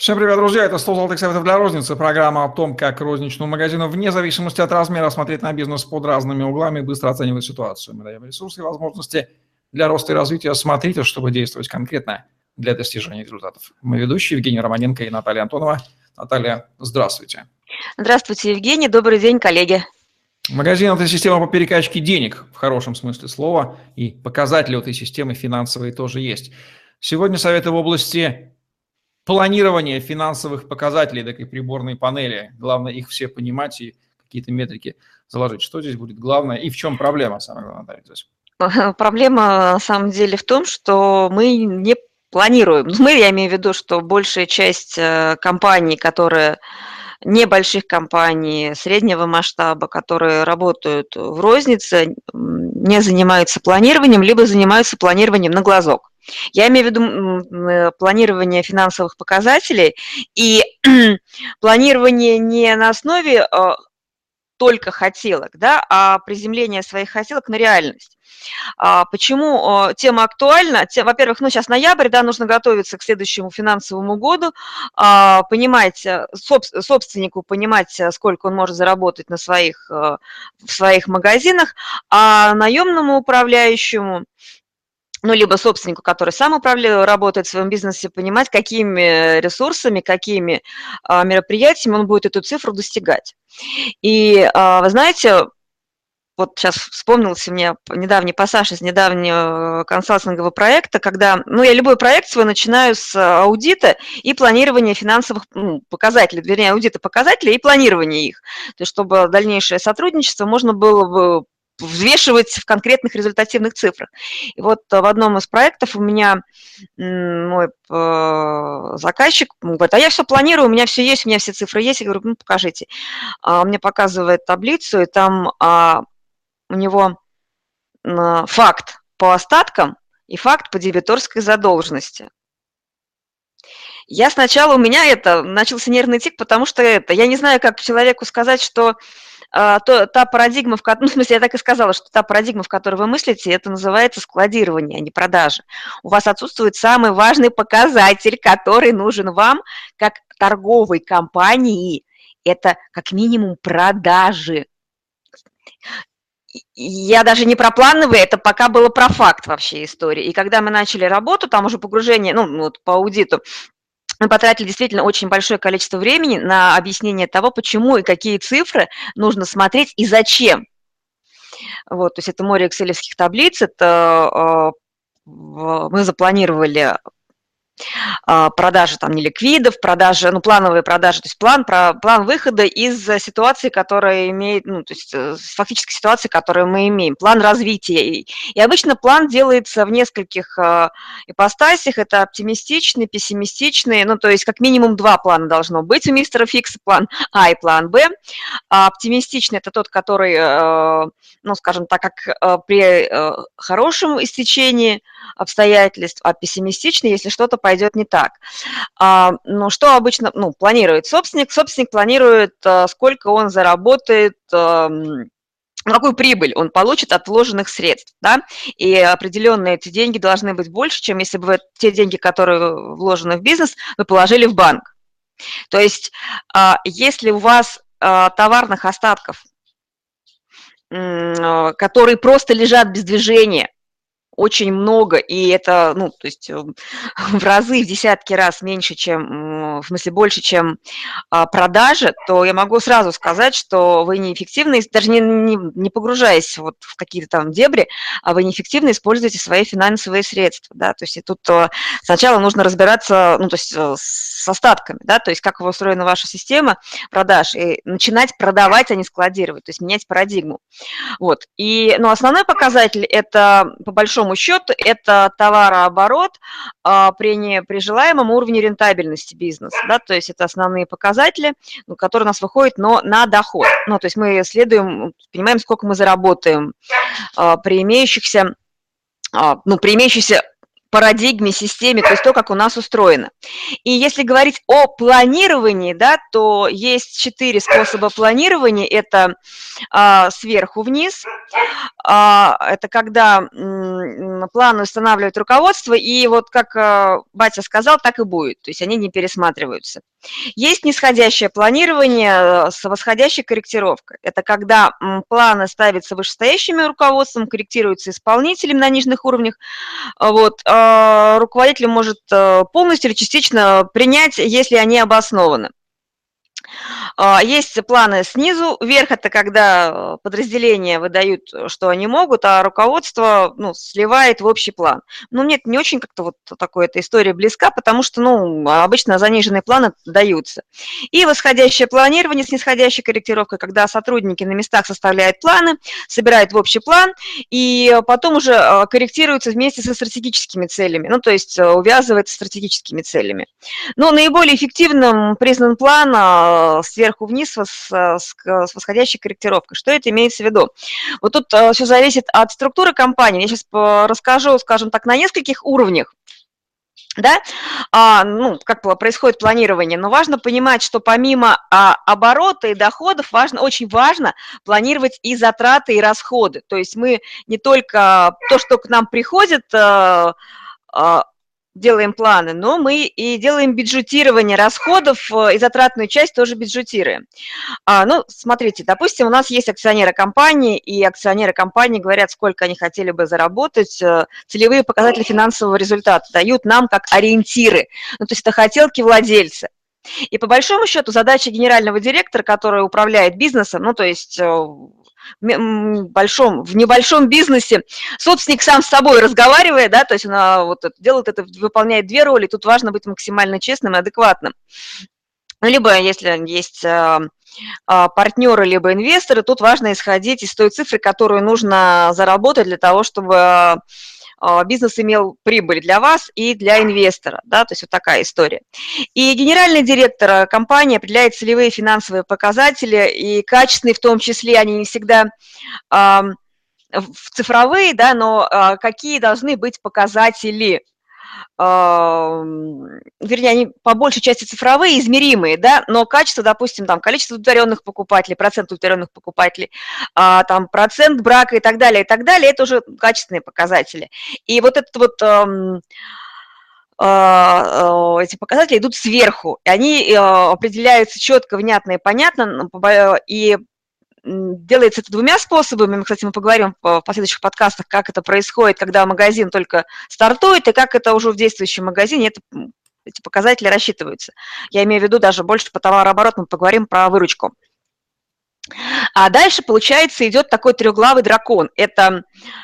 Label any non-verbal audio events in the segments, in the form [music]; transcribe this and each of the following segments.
Всем привет, друзья! Это 100 золотых советов для розницы. Программа о том, как розничному магазину вне зависимости от размера смотреть на бизнес под разными углами и быстро оценивать ситуацию. Мы даем ресурсы и возможности для роста и развития. Смотрите, чтобы действовать конкретно для достижения результатов. Мы ведущие Евгений Романенко и Наталья Антонова. Наталья, здравствуйте. Здравствуйте, Евгений. Добрый день, коллеги. Магазин – это система по перекачке денег, в хорошем смысле слова, и показатели этой системы финансовые тоже есть. Сегодня советы в области планирование финансовых показателей такой приборной панели. Главное их все понимать и какие-то метрики заложить. Что здесь будет главное и в чем проблема, самое главное, здесь? [laughs] Проблема, на самом деле, в том, что мы не планируем. Мы, я имею в виду, что большая часть э, компаний, которые небольших компаний, среднего масштаба, которые работают в рознице, не занимаются планированием, либо занимаются планированием на глазок. Я имею в виду э, планирование финансовых показателей и [clears throat] планирование не на основе а, только хотелок, да, а приземление своих хотелок на реальность. А почему а, тема актуальна? Во-первых, ну сейчас ноябрь, да, нужно готовиться к следующему финансовому году, понимать, э, собственнику понимать, э, сколько он может заработать на своих, в своих магазинах, а наемному управляющему ну, либо собственнику, который сам управляет, работает в своем бизнесе, понимать, какими ресурсами, какими а, мероприятиями он будет эту цифру достигать. И а, вы знаете, вот сейчас вспомнился мне недавний пассаж из недавнего консалтингового проекта, когда, ну, я любой проект свой начинаю с аудита и планирования финансовых ну, показателей, вернее, аудита показателей и планирования их, то есть чтобы дальнейшее сотрудничество можно было бы взвешивать в конкретных результативных цифрах. И вот в одном из проектов у меня мой э, заказчик говорит, а я все планирую, у меня все есть, у меня все цифры есть. Я говорю, ну, покажите. А он мне показывает таблицу, и там а, у него факт по остаткам и факт по дебиторской задолженности. Я сначала, у меня это, начался нервный тик, потому что это, я не знаю, как человеку сказать, что а, то, та парадигма, в [laughs] ну, в смысле, я так и сказала, что та парадигма, в которой вы мыслите, это называется складирование, а не продажа. У вас отсутствует самый важный показатель, который нужен вам как торговой компании. Это как минимум продажи. Я даже не про плановые, это пока было про факт вообще истории. И когда мы начали работу, там уже погружение, ну, вот по аудиту, мы потратили действительно очень большое количество времени на объяснение того, почему и какие цифры нужно смотреть и зачем. Вот, то есть это море экселевских таблиц, это э, мы запланировали продажи там неликвидов, продажи, ну, плановые продажи, то есть план, про, план выхода из ситуации, которая имеет, ну, то есть э, фактически ситуации, которую мы имеем, план развития. И, обычно план делается в нескольких э, ипостасях, это оптимистичный, пессимистичный, ну, то есть как минимум два плана должно быть у мистера Фикса, план А и план Б. А оптимистичный – это тот, который, э, ну, скажем так, как при хорошем истечении обстоятельств, а пессимистичный, если что-то пойдет не так. А, ну, что обычно ну, планирует собственник? Собственник планирует, а, сколько он заработает какую прибыль он получит от вложенных средств, да, и определенные эти деньги должны быть больше, чем если бы вы те деньги, которые вложены в бизнес, вы положили в банк. То есть, а, если у вас товарных остатков, которые просто лежат без движения, очень много, и это, ну, то есть эм, [laughs] в разы, в десятки раз меньше, чем, в смысле, больше, чем а, продажи, то я могу сразу сказать, что вы неэффективно, даже не, не, не погружаясь вот в какие-то там дебри, а вы неэффективно используете свои финансовые средства, да, то есть и тут э, сначала нужно разбираться, ну, то есть э, с остатками, да, то есть как устроена ваша система продаж, и начинать продавать, а не складировать, то есть менять парадигму. Вот, и, ну, основной показатель – это, по большому большому счету это товарооборот а, при, при желаемом уровне рентабельности бизнеса. Да, то есть это основные показатели, ну, которые у нас выходят но на доход. Ну, то есть мы следуем, понимаем, сколько мы заработаем а, при имеющихся, а, ну, при имеющихся парадигме, системе, то есть то, как у нас устроено. И если говорить о планировании, да, то есть четыре способа планирования. Это а, сверху вниз, а, это когда м, планы устанавливает руководство, и вот как а, батя сказал, так и будет, то есть они не пересматриваются. Есть нисходящее планирование э, с восходящей корректировкой. Это когда планы ставятся вышестоящими руководством, корректируются исполнителем на нижних уровнях. Вот. А руководитель может э, полностью или частично принять, если они обоснованы. А, есть планы снизу вверх, это когда э, подразделения выдают, что они могут, а руководство ну, сливает в общий план. Ну, нет, не очень как-то вот такой эта история близка, потому что, ну, обычно заниженные планы даются. И восходящее планирование с нисходящей корректировкой, когда сотрудники на местах составляют планы, собирают в общий план, и потом уже э, корректируются вместе со стратегическими целями, ну, то есть э, увязывается стратегическими целями. Но наиболее эффективным признан план сверху вниз с, с, с восходящей корректировкой. Что это имеется в виду? Вот тут э, все зависит от структуры компании. Я сейчас расскажу, скажем так, на нескольких уровнях да, а, ну, как происходит планирование, но важно понимать, что помимо а, оборота и доходов, важно, очень важно планировать и затраты, и расходы, то есть мы не только то, что к нам приходит, а, а, делаем планы, но мы и делаем бюджетирование расходов э, и затратную часть тоже бюджетируем. А, ну, смотрите, допустим, у нас есть акционеры компании, и акционеры компании говорят, сколько они хотели бы заработать, э, целевые показатели финансового результата дают нам как ориентиры, ну, то есть это хотелки владельца. И по большому счету задача генерального директора, который управляет бизнесом, ну, то есть э, большом, в небольшом бизнесе собственник сам с собой разговаривает, да, то есть он вот делает это, выполняет две роли, тут важно быть максимально честным и адекватным. Ну, либо если есть а, а, партнеры, либо инвесторы, тут важно исходить из той цифры, которую нужно заработать для того, чтобы а, бизнес имел прибыль для вас и для инвестора, да, то есть вот такая история. И генеральный директор компании определяет целевые финансовые показатели, и качественные в том числе, они не всегда цифровые, да, но а, какие должны быть показатели вернее, они по большей части цифровые, измеримые, да, но качество, допустим, там, количество удовлетворенных покупателей, процент удовлетворенных покупателей, а, там, процент брака и так далее, и так далее, это уже качественные показатели. И вот этот вот а, а, эти показатели идут сверху, и они определяются четко, внятно и понятно, и делается это двумя способами. Кстати, мы поговорим в последующих подкастах, как это происходит, когда магазин только стартует, и как это уже в действующем магазине это, эти показатели рассчитываются. Я имею в виду даже больше по товарообороту, мы поговорим про выручку. А дальше, получается, идет такой трехглавый дракон. Это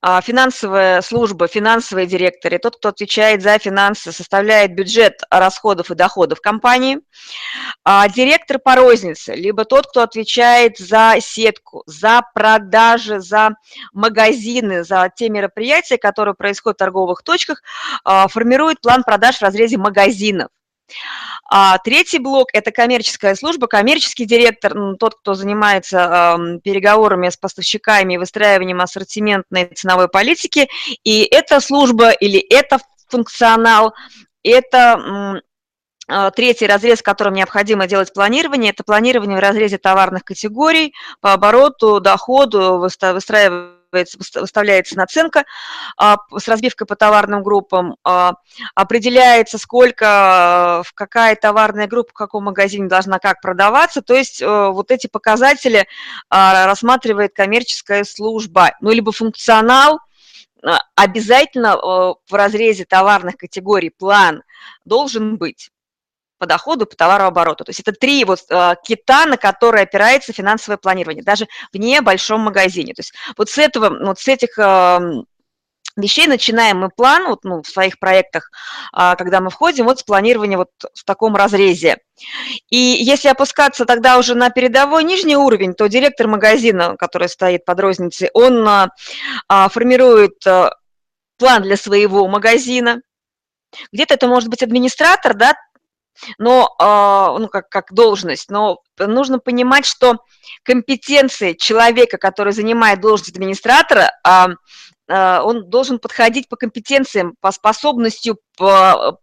а, финансовая служба, финансовые директоры, тот, кто отвечает за финансы, составляет бюджет расходов и доходов компании. А, директор по рознице, либо тот, кто отвечает за сетку, за продажи, за магазины, за те мероприятия, которые происходят в торговых точках, а, формирует план продаж в разрезе магазинов. А третий блок – это коммерческая служба, коммерческий директор, тот, кто занимается э, переговорами с поставщиками и выстраиванием ассортиментной ценовой политики. И эта служба или это функционал, это э, Третий разрез, в котором необходимо делать планирование, это планирование в разрезе товарных категорий по обороту, доходу, выстраивание выставляется наценка а, с разбивкой по товарным группам, а, определяется, сколько, в какая товарная группа, в каком магазине должна как продаваться, то есть э, вот эти показатели а, рассматривает коммерческая служба, ну, либо функционал, обязательно э, в разрезе товарных категорий план должен быть по доходу, по товарообороту. То есть это три вот э, кита, на которые опирается финансовое планирование, даже в небольшом магазине. То есть вот с этого, вот с этих э, вещей начинаем мы план вот, ну, в своих проектах, э, когда мы входим, вот с планирования вот в таком разрезе. И если опускаться тогда уже на передовой нижний уровень, то директор магазина, который стоит под розницей, он э, формирует э, план для своего магазина, где-то это может быть администратор, да, но, а, ну, как, как должность, но нужно понимать, что компетенции человека, который занимает должность администратора, а, а, он должен подходить по компетенциям, по способностью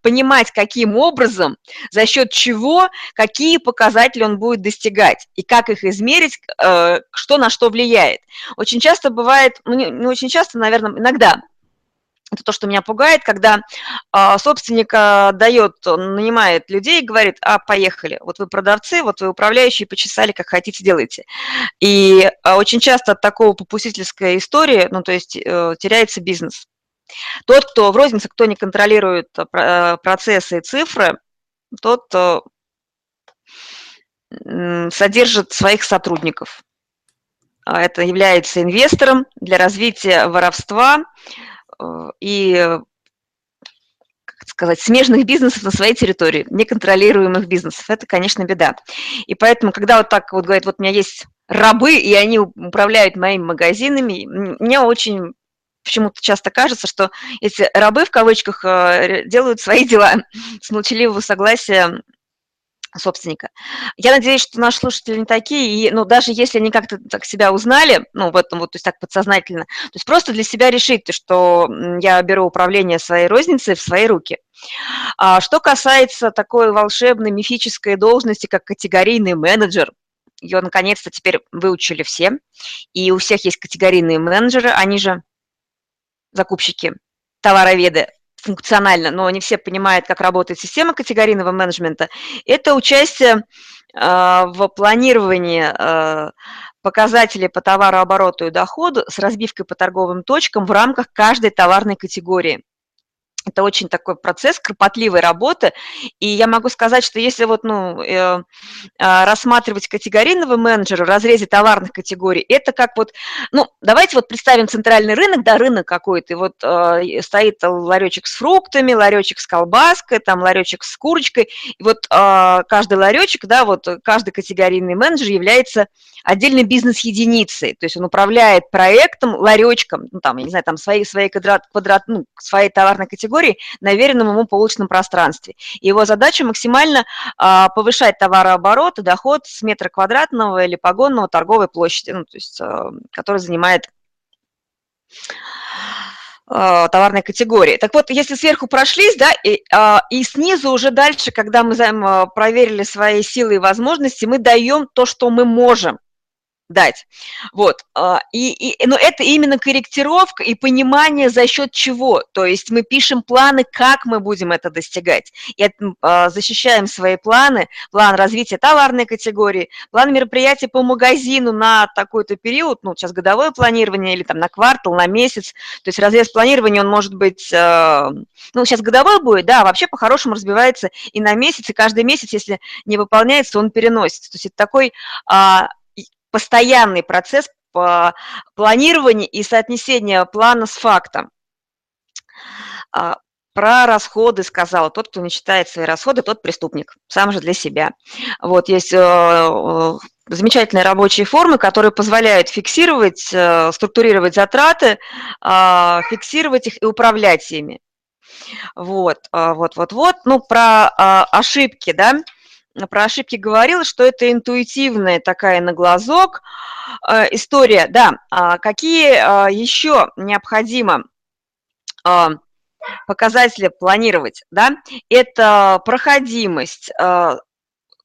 понимать, каким образом, за счет чего, какие показатели он будет достигать и как их измерить, э, что на что влияет. Очень часто бывает, ну не очень часто, наверное, иногда это то, что меня пугает, когда э, собственник э, дает, он нанимает людей и говорит, а, поехали, вот вы продавцы, вот вы управляющие, почесали, как хотите, делайте. И э, очень часто от такого попустительской истории, ну, то есть э, теряется бизнес. Тот, кто в рознице, кто не контролирует э, процессы и цифры, тот э, содержит своих сотрудников. Это является инвестором для развития воровства, и как сказать, смежных бизнесов на своей территории, неконтролируемых бизнесов. Это, конечно, беда. И поэтому, когда вот так вот говорят, вот у меня есть рабы, и они управляют моими магазинами, мне очень почему-то часто кажется, что эти рабы, в кавычках, э, делают свои дела с молчаливого согласия собственника. Я надеюсь, что наши слушатели не такие, и, ну, даже если они как-то так себя узнали, ну, в этом вот, то есть так подсознательно, то есть просто для себя решить, что я беру управление своей розницей в свои руки. А что касается такой волшебной мифической должности, как категорийный менеджер, ее наконец-то теперь выучили все, и у всех есть категорийные менеджеры, они же закупщики, товароведы, функционально, но не все понимают, как работает система категорийного менеджмента, это участие а, в планировании а, показателей по товарообороту и доходу с разбивкой по торговым точкам в рамках каждой товарной категории. Это очень такой процесс кропотливой работы, и я могу сказать, что если вот, ну, э, а, рассматривать категорийного менеджера в разрезе товарных категорий, это как вот, ну, давайте вот представим центральный рынок, да, рынок какой-то, и вот э, стоит ларечек с фруктами, ларечек с колбаской, там ларечек с курочкой, и вот э, каждый ларечек, да, вот каждый категорийный менеджер является отдельной бизнес-единицей, то есть он управляет проектом, ларечком, ну, там, я не знаю, там, своей, своей квадрат, квадрат, ну, своей товарной категории на веренном ему полученном пространстве. И его задача максимально а, повышать товарооборот и доход с метра квадратного или погонного торговой площади, ну, то есть, а, который занимает а, товарной категории. Так вот, если сверху прошлись, да, и, а, и снизу уже дальше, когда мы проверили свои силы и возможности, мы даем то, что мы можем дать. Вот. А, и, и, но это именно корректировка и понимание за счет чего. То есть мы пишем планы, как мы будем это достигать. И а, защищаем свои планы, план развития товарной категории, план мероприятий по магазину на такой-то период, ну, сейчас годовое планирование или там на квартал, на месяц. То есть разрез планирования, он может быть, а, ну, сейчас годовой будет, да, вообще по-хорошему разбивается и на месяц, и каждый месяц, если не выполняется, он переносится. То есть это такой постоянный процесс планирования и соотнесения плана с фактом. А, про расходы сказала. Тот, кто не считает свои расходы, тот преступник. Сам же для себя. Вот есть э, э, замечательные рабочие формы, которые позволяют фиксировать, э, структурировать затраты, а, фиксировать их и управлять ими. Вот, а, вот, вот, вот. Ну, про ошибки, да про ошибки говорила, что это интуитивная такая на глазок э, история. Да, а какие э, еще необходимо э, показатели планировать? Да? Это проходимость,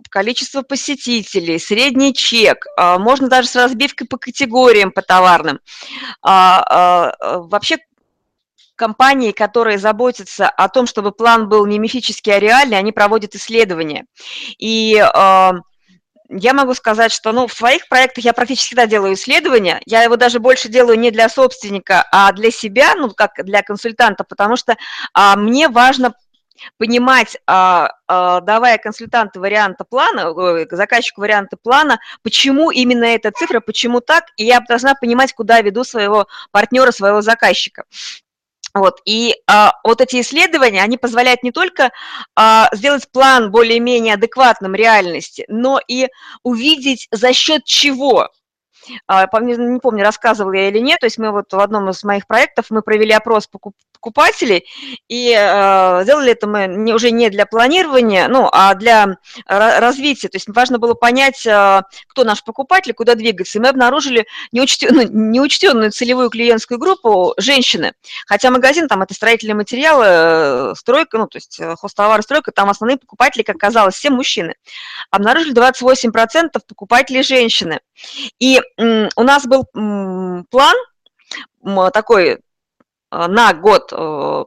количество посетителей, средний чек, можно даже с разбивкой по категориям, по товарным. Вообще компании, которые заботятся о том, чтобы план был не мифический, а реальный, они проводят исследования. И э, я могу сказать, что ну, в своих проектах я практически всегда делаю исследования. Я его даже больше делаю не для собственника, а для себя, ну, как для консультанта, потому что а, мне важно понимать, а, а, давая консультанту варианта плана, заказчику варианта плана, почему именно эта цифра, почему так, и я должна понимать, куда веду своего партнера, своего заказчика. Вот, и а, вот эти исследования, они позволяют не только а, сделать план более-менее адекватным реальности, но и увидеть за счет чего. А, не помню, рассказывала я или нет, то есть мы вот в одном из моих проектов мы провели опрос покупателей, и э, сделали это мы не, уже не для планирования, ну, а для развития. То есть важно было понять, э, кто наш покупатель, куда двигаться. И мы обнаружили неучтенную, ну, неучтенную целевую клиентскую группу женщины. Хотя магазин там это строительные материалы, э, стройка, ну, то есть э, хостовары, стройка, там основные покупатели, как оказалось, все мужчины. Обнаружили 28% покупателей женщины. И у нас был план такой э, на год э,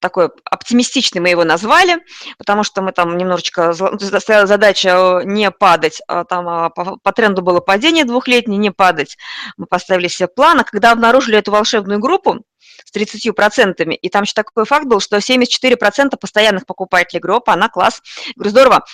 такой оптимистичный мы его назвали, потому что мы там немножечко, стояла задача не падать, а там а, по, по тренду было падение двухлетнее, не падать. Мы поставили себе план, а когда обнаружили эту волшебную группу с 30%, и там еще такой факт был, что 74% постоянных покупателей группы, она класс. Говорю, здорово,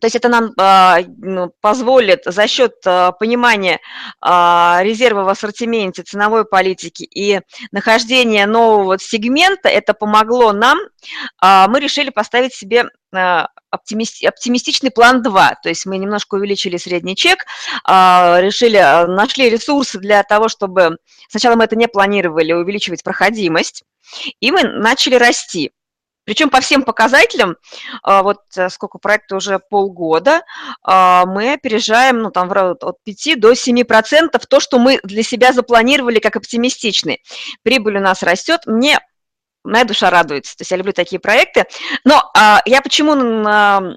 то есть это нам э, позволит за счет э, понимания э, резерва в ассортименте, ценовой политики и нахождения нового сегмента, это помогло нам, мы решили поставить себе э, оптимистичный план 2, то есть мы немножко увеличили средний чек, решили, нашли ресурсы для того, чтобы, сначала мы это не планировали, увеличивать проходимость, и мы начали расти. Причем по всем показателям, а, вот э, сколько проекта уже полгода, а, мы опережаем ну, там, от 5 до 7 процентов то, что мы для себя запланировали как оптимистичный. Прибыль у нас растет. Мне моя душа радуется. То есть я люблю такие проекты. Но а, я почему а,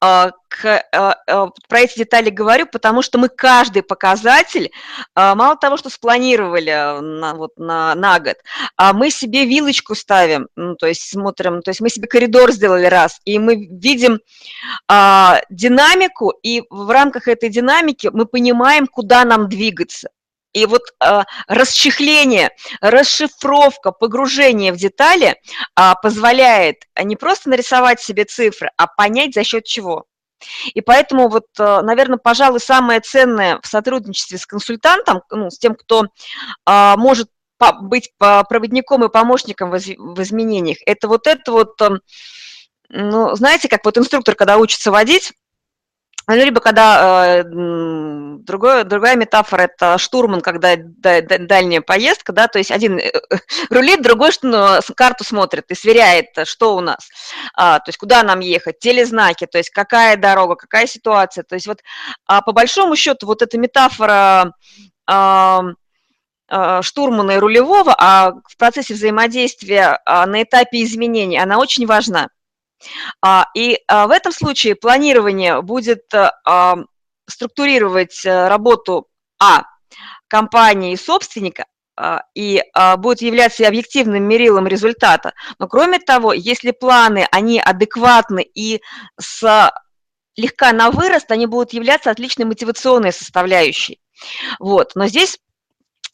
к, а, а, про эти детали говорю, потому что мы каждый показатель, мало того, что спланировали на, вот, на, на год, мы себе вилочку ставим, ну, то есть смотрим, то есть мы себе коридор сделали раз, и мы видим а, динамику, и в рамках этой динамики мы понимаем, куда нам двигаться. И вот э, расчехление, расшифровка, погружение в детали э, позволяет не просто нарисовать себе цифры, а понять за счет чего. И поэтому вот, э, наверное, пожалуй, самое ценное в сотрудничестве с консультантом, ну, с тем, кто э, может быть проводником и помощником в изменениях, это вот это вот, ну, знаете, как вот инструктор, когда учится водить, ну, либо когда э, другое, другая метафора – это штурман, когда дальняя поездка, да, то есть один э, [laughs] рулит, другой что, карту смотрит и сверяет, что у нас, а, то есть куда нам ехать, телезнаки, то есть какая дорога, какая ситуация. То есть вот а по большому счету вот эта метафора а, а, штурмана и рулевого, а в процессе взаимодействия а, на этапе изменений, она очень важна. А, и а, в этом случае планирование будет а, структурировать э, работу А компании собственника, и будет являться объективным мерилом результата. Но кроме того, если планы, они адекватны и с легка на вырост, они будут являться отличной мотивационной составляющей. Вот. Но здесь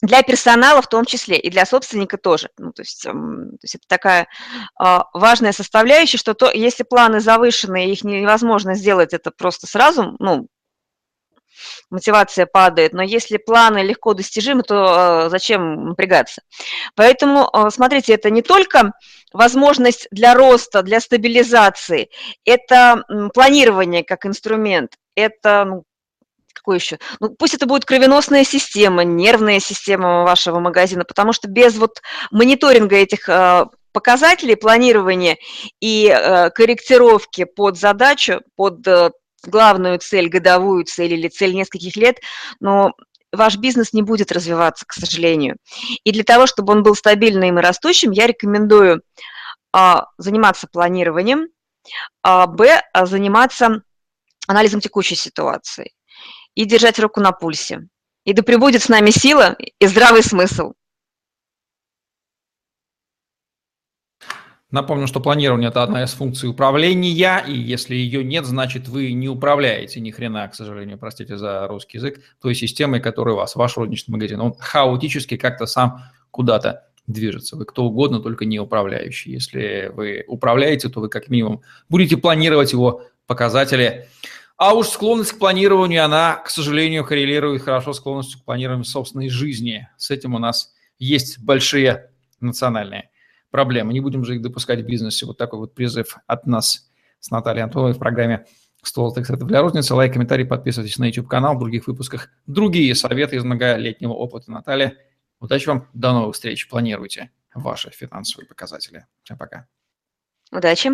для персонала в том числе и для собственника тоже. Ну, то, есть, эм, то есть это такая э, важная составляющая, что то, если планы завышенные, их невозможно сделать это просто сразу, ну, мотивация падает, но если планы легко достижимы, то э, зачем напрягаться? Поэтому, э, смотрите, это не только возможность для роста, для стабилизации, это планирование как инструмент, это ну, какой еще? Ну, пусть это будет кровеносная система, нервная система вашего магазина, потому что без вот мониторинга этих э, показателей, планирования и э, корректировки под задачу, под э, главную цель, годовую цель или цель нескольких лет, но ваш бизнес не будет развиваться, к сожалению. И для того, чтобы он был стабильным и растущим, я рекомендую а, заниматься планированием, а, б, а, заниматься анализом текущей ситуации и держать руку на пульсе. И да пребудет с нами сила и здравый смысл. Напомню, что планирование – это одна из функций управления, и если ее нет, значит, вы не управляете ни хрена, к сожалению, простите за русский язык, той системой, которая у вас, ваш розничный магазин. Он хаотически как-то сам куда-то движется. Вы кто угодно, только не управляющий. Если вы управляете, то вы как минимум будете планировать его показатели, а уж склонность к планированию, она, к сожалению, коррелирует хорошо с склонностью к планированию собственной жизни. С этим у нас есть большие национальные проблемы. Не будем же их допускать в бизнесе. Вот такой вот призыв от нас с Натальей Антоновой в программе «Ствол текстов для розницы». Лайк, комментарий, подписывайтесь на YouTube-канал. В других выпусках другие советы из многолетнего опыта Натальи. Удачи вам, до новых встреч, планируйте. ваши финансовые показатели. Всем пока. Удачи.